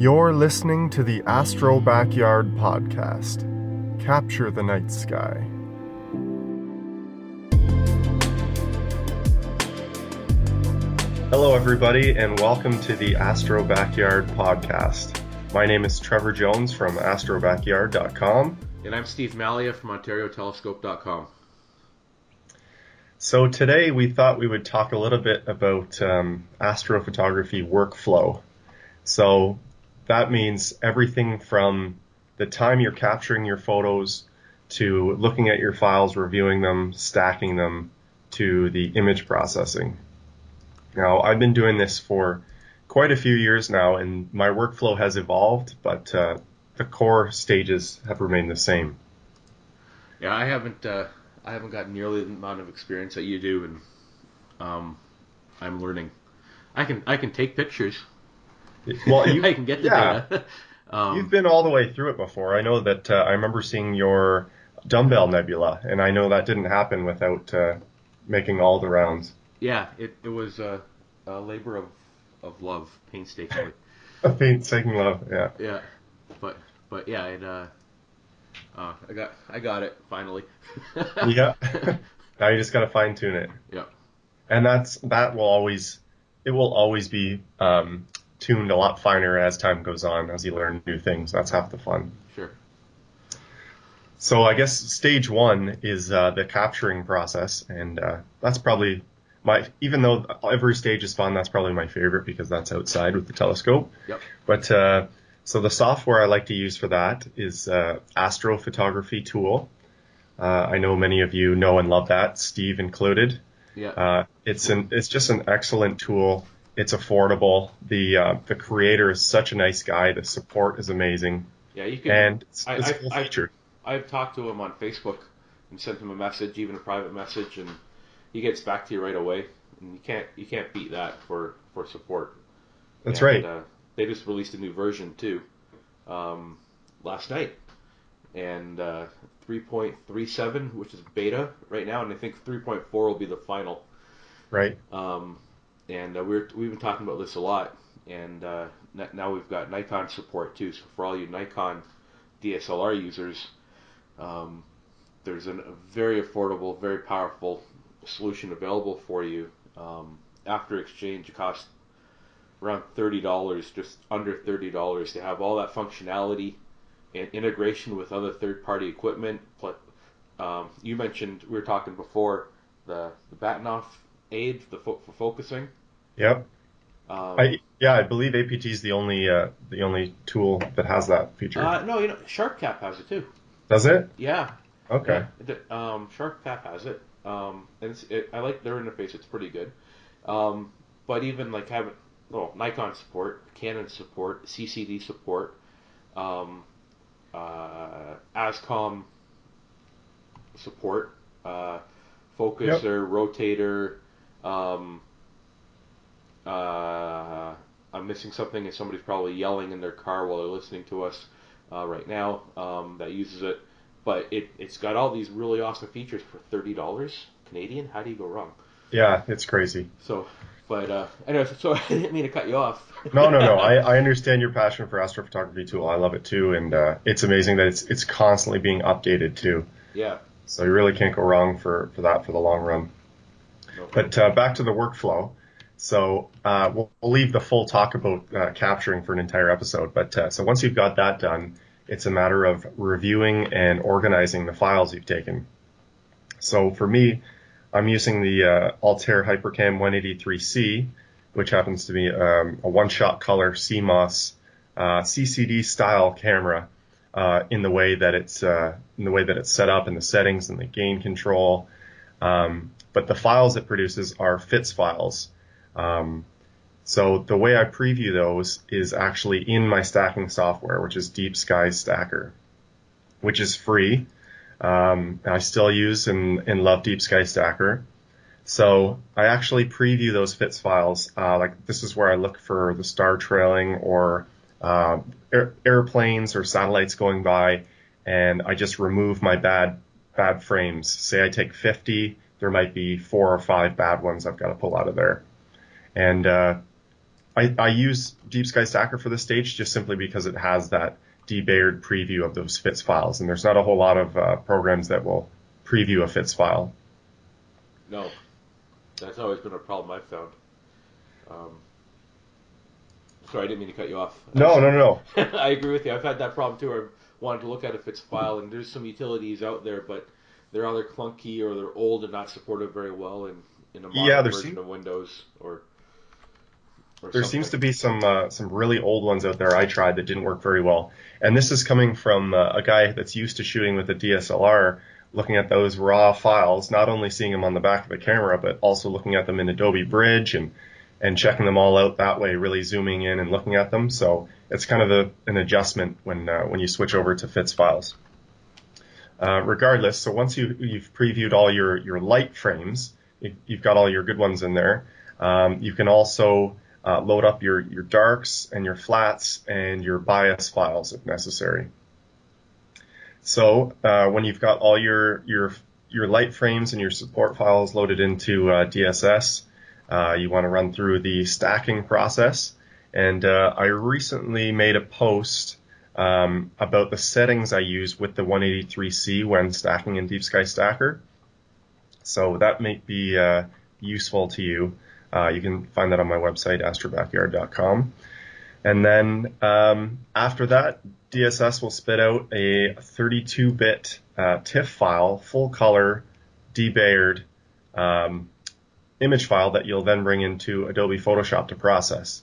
You're listening to the Astro Backyard Podcast. Capture the night sky. Hello, everybody, and welcome to the Astro Backyard Podcast. My name is Trevor Jones from astrobackyard.com. And I'm Steve Malia from OntarioTelescope.com. So today we thought we would talk a little bit about um, astrophotography workflow. So that means everything from the time you're capturing your photos to looking at your files, reviewing them, stacking them, to the image processing. Now, I've been doing this for quite a few years now, and my workflow has evolved, but uh, the core stages have remained the same. Yeah, I haven't uh, I haven't got nearly the amount of experience that you do, and um, I'm learning. I can I can take pictures. Well, you, I can get the yeah. data. um, You've been all the way through it before. I know that uh, I remember seeing your dumbbell nebula, and I know that didn't happen without uh, making all the rounds. yeah, it it was a, a labor of of love, painstakingly. A painstaking love, yeah. yeah, but but yeah, it uh, uh, I got I got it finally. Yeah. now you just got to fine tune it, yeah. and that's that will always it will always be um, tuned a lot finer as time goes on as you learn new things. That's half the fun. Sure. So I guess stage one is uh, the capturing process, and uh, that's probably my. Even though every stage is fun, that's probably my favorite because that's outside with the telescope. Yep. But uh, so the software I like to use for that is uh, Astrophotography Tool. Uh, I know many of you know and love that, Steve included. Yeah. Uh, it's an it's just an excellent tool. It's affordable. The uh, the creator is such a nice guy. The support is amazing, yeah. You can. and it's, I- it's I- full I- featured. I've talked to him on Facebook and sent him a message, even a private message, and he gets back to you right away. And you can't you can't beat that for for support. That's And, right. Uh, they just released a new version too, um, last night, and uh, 3.37, which is beta right now, and I think 3.4 will be the final. Right. Um, and uh, we're we've been talking about this a lot, and uh, now we've got Nikon support too. So for all you Nikon DSLR users, um, there's a very affordable, very powerful solution available for you. Um, after exchange, it costs around thirty dollars, just under thirty dollars, to have all that functionality and integration with other third-party equipment. Um, you mentioned we were talking before the the Bahtinov aid the fo- for focusing. Yep. Um, I yeah, I believe APT is the only uh, the only tool that has that feature. uh, no, you know, SharpCap has it too. Does it? Yeah. Okay. Yeah, the- um, SharpCap has it. Um, and it's, it, I like their interface. It's pretty good. Um, but even like having well, Nikon support, Canon support, CCD support, um, uh, ASCOM support, uh, focuser, rotator. Um, uh, I'm missing something, and somebody's probably yelling in their car while they're listening to us uh, right now um, that uses it. But it, it's got all these really awesome features for thirty dollars Canadian. How do you go wrong? Yeah, it's crazy. So, but uh, anyway, so I didn't mean to cut you off. No, no, no. I, I understand your passion for astrophotography tool. I love it too, and uh, it's amazing that it's it's constantly being updated too. yeah. So you really can't go wrong for for that for the long run. No. But uh, back to the workflow. So uh, we'll, we'll leave the full talk about uh, capturing for an entire episode. But uh, so once you've got that done, it's a matter of reviewing and organizing the files you've taken. So for me, I'm using the uh, Altair Hypercam 183C, which happens to be um, a one-shot color CMOS uh, CCD style camera. Uh, in the way that it's in the way that it's set up and the settings and the gain control, um, but the files it produces are FITS files. Um, so the way I preview those is actually in my stacking software, which is Deep Sky Stacker, which is free. Um, I still use and, and love Deep Sky Stacker. So I actually preview those FITS files. Uh, like this is where I look for the star trailing or uh, air, airplanes or satellites going by, and I just remove my bad bad frames. Say I take 50, there might be four or five bad ones I've got to pull out of there, and uh, I I, use Deep Sky Stacker for this stage just simply because it has that debayered preview of those FITS files, and there's not a whole lot of uh, programs that will preview a FITS file. No, that's always been a problem I've found. Um, sorry, I didn't mean to cut you off. No, no, no, no. I agree with you. I've had that problem too. I wanted to look at a FITS file, and there's some utilities out there, but they're either clunky or they're old and not supported very well in, in a modern Yeah, version seem- of Windows or. There something. seems to be some uh, some really old ones out there I tried that didn't work very well, and this is coming from uh, a guy that's used to shooting with a DSLR, looking at those raw files, not only seeing them on the back of the camera, but also looking at them in Adobe Bridge and and checking them all out that way, really zooming in and looking at them. So it's kind of a, an adjustment when uh, when you switch over to FITS files. Uh, regardless, so once you you've previewed all your your light frames, you, you've got all your good ones in there. Um, you can also uh, load up your your darks and your flats and your bias files if necessary. So uh, when you've got all your your your light frames and your support files loaded into uh, DSS, uh, you want to run through the stacking process. And uh, I recently made a post um, about the settings I use with the 183C when stacking in Deep Sky Stacker. So that may be uh, useful to you. Uh, you can find that on my website, astrobackyard.com. And then um, after that, DSS will spit out a 32-bit uh, TIFF file, full color, debayered um, image file that you'll then bring into Adobe Photoshop to process.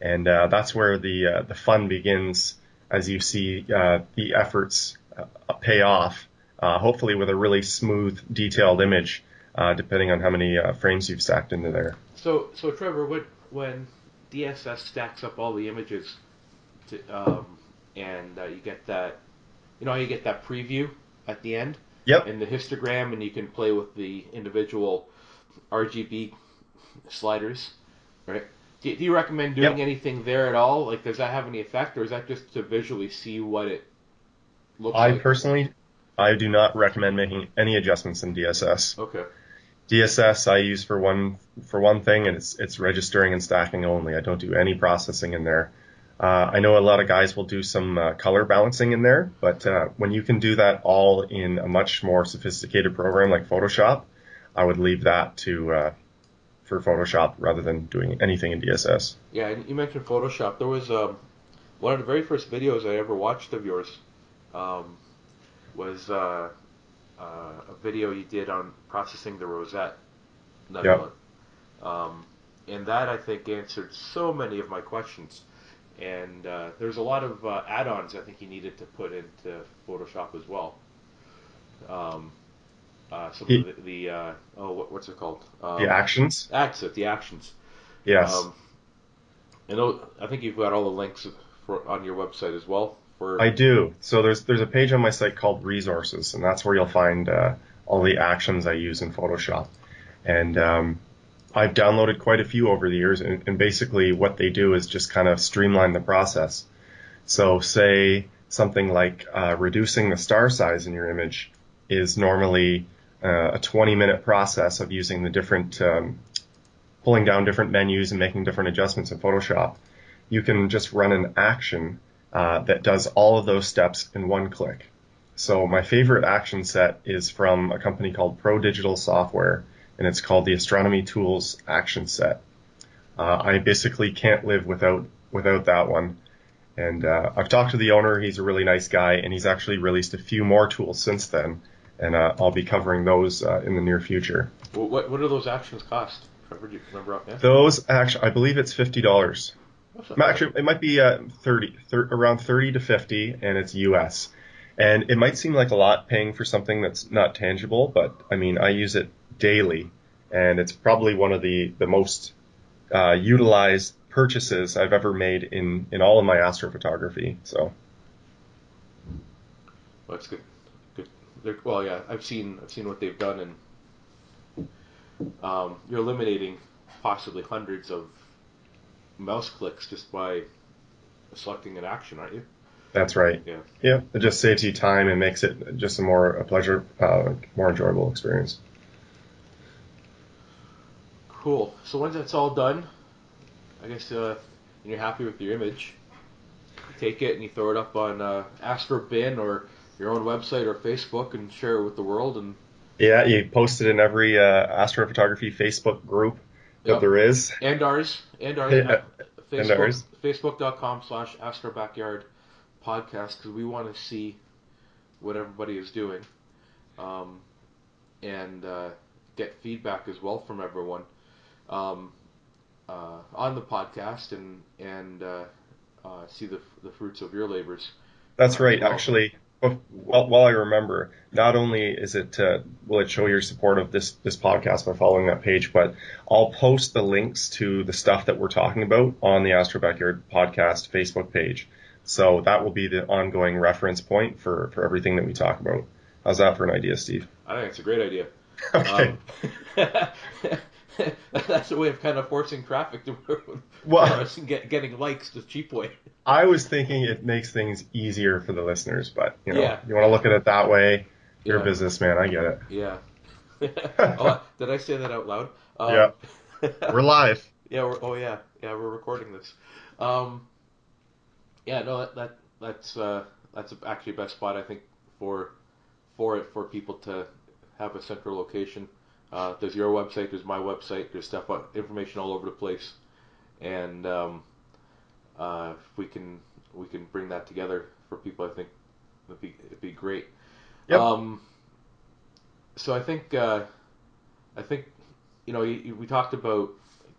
And uh, that's where the uh, the fun begins as you see uh, the efforts uh, pay off, hopefully with a really smooth, detailed image, uh, depending on how many uh, frames you've stacked into there. So, so Trevor, when, when DSS stacks up all the images, to, um, and uh, you get that, you know, you get that preview at the end, Yep. and the histogram, and you can play with the individual RGB sliders, right? Do, do you recommend doing Yep. anything there at all? Like, does that have any effect, or is that just to visually see what it looks I like? I personally, I do not recommend making any adjustments in DSS. okay. DSS I use for one for one thing, and it's it's registering and stacking only. I don't do any processing in there. Uh, I know a lot of guys will do some uh, color balancing in there, but uh, when you can do that all in a much more sophisticated program like Photoshop, I would leave that to uh, for Photoshop rather than doing anything in DSS. Yeah, and you mentioned Photoshop. There was um, one of the very first videos I ever watched of yours um, was uh, a video you did on processing the Rosette Nebula. Um, and that I think answered so many of my questions. And uh, there's a lot of uh, add-ons I think you needed to put into Photoshop as well. Um, uh, some of the, the uh, oh, what, what's it called? Um, The actions, Acts the actions. yes. Um, I. I think you've got all the links for, on your website as well. I do. So there's there's a page on my site called resources, and that's where you'll find uh, all the actions I use in Photoshop. And um, I've downloaded quite a few over the years, and, and basically what they do is just kind of streamline the process. So say something like uh, reducing the star size in your image is normally uh, a 20 minute process of using the different um, pulling down different menus and making different adjustments in Photoshop. You can just run an action uh, that does all of those steps in one click. So my favorite action set is from a company called Pro Digital Software, and it's called the Astronomy Tools Action Set. Uh, I basically can't live without without that one. And uh, I've talked to the owner; he's a really nice guy, and he's actually released a few more tools since then, and uh, I'll be covering those uh, in the near future. Wh- what what do those actions cost? Remember? Those actually, I believe it's fifty dollars. Actually, it might be uh, 30, thir- around 30 to 50, and it's US. And it might seem like a lot paying for something that's not tangible, but I mean, I use it daily, and it's probably one of the, the most uh, utilized purchases I've ever made in, in all of my astrophotography. So, Well, that's good. Good. They're, well, yeah, I've seen I've seen what they've done, and um, you're eliminating possibly hundreds of mouse clicks just by selecting an action, aren't you? that's right. Yeah. Yeah, it just saves you time and makes it just a more a pleasure, uh, more enjoyable experience. Cool. So once that's all done, I guess, uh, and you're happy with your image, you take it and you throw it up on uh, Astrobin or your own website or Facebook and share it with the world. And yeah, you post it in every uh, astrophotography Facebook group Yep. there is. and ours and ours. Yeah, Facebook, and ours. Facebook.com slash Astro Backyard podcast because we want to see what everybody is doing um, and uh, get feedback as well from everyone um, uh, on the podcast and and uh, uh, see the, the fruits of your labors. That's Uh, right. well- Actually, while, while I remember, not only is it uh, will it show your support of this this podcast by following that page, but I'll post the links to the stuff that we're talking about on the Astro Backyard podcast Facebook page. So that will be the ongoing reference point for for everything that we talk about. How's that for an idea, Steve? I think it's a great idea. Okay. Um, that's a way of kind of forcing traffic to Well- us and get, getting likes the cheap way. I was thinking it makes things easier for the listeners, but you know, Yeah. you want to look at it that way. You're Yeah. a businessman. I get it. Yeah. oh, did I say that out loud? Um, Yeah. We're live. yeah. We're, oh yeah. Yeah. We're recording this. Um, yeah. No. That, that that's uh, that's actually best spot I think for for it for people to have a central location. Uh, there's your website. There's my website. There's stuff uh, information all over the place, and um, uh, if we can we can bring that together for people, I think it'd be it'd be great. Yep. Um, so I think uh, I think you know you, you- we talked about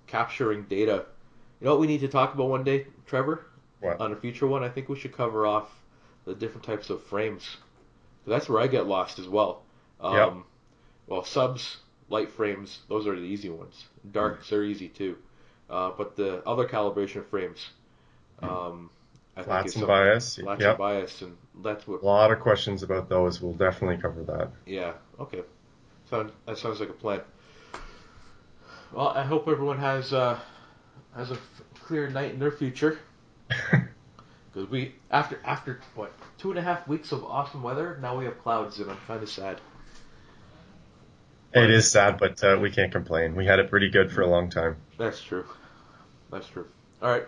capturing data. You know what we need to talk about one day, Trevor? What? On a future one, I think we should cover off the different types of frames. That's where I get lost as well. Um, Yep. Well, subs, light frames, those are the easy ones. Darks are easy too. Uh, but the other calibration frames, um, I think Flats is and something- bias. Flats Yep. and bias, and that's what A lot of questions about those. We'll definitely cover that. yeah. Okay. Sound that sounds like a plan. Well, I hope everyone has uh, has a f- clear night in their future. Because we after after what two and a half weeks of awesome weather, now we have clouds, and I'm kind of sad. It is sad, but uh, we can't complain. We had it pretty good for a long time. That's true. That's true. All right.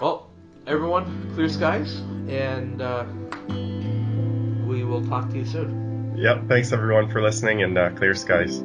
Well, everyone, clear skies, and uh, we will talk to you soon. Yep. Thanks everyone for listening and uh, clear skies.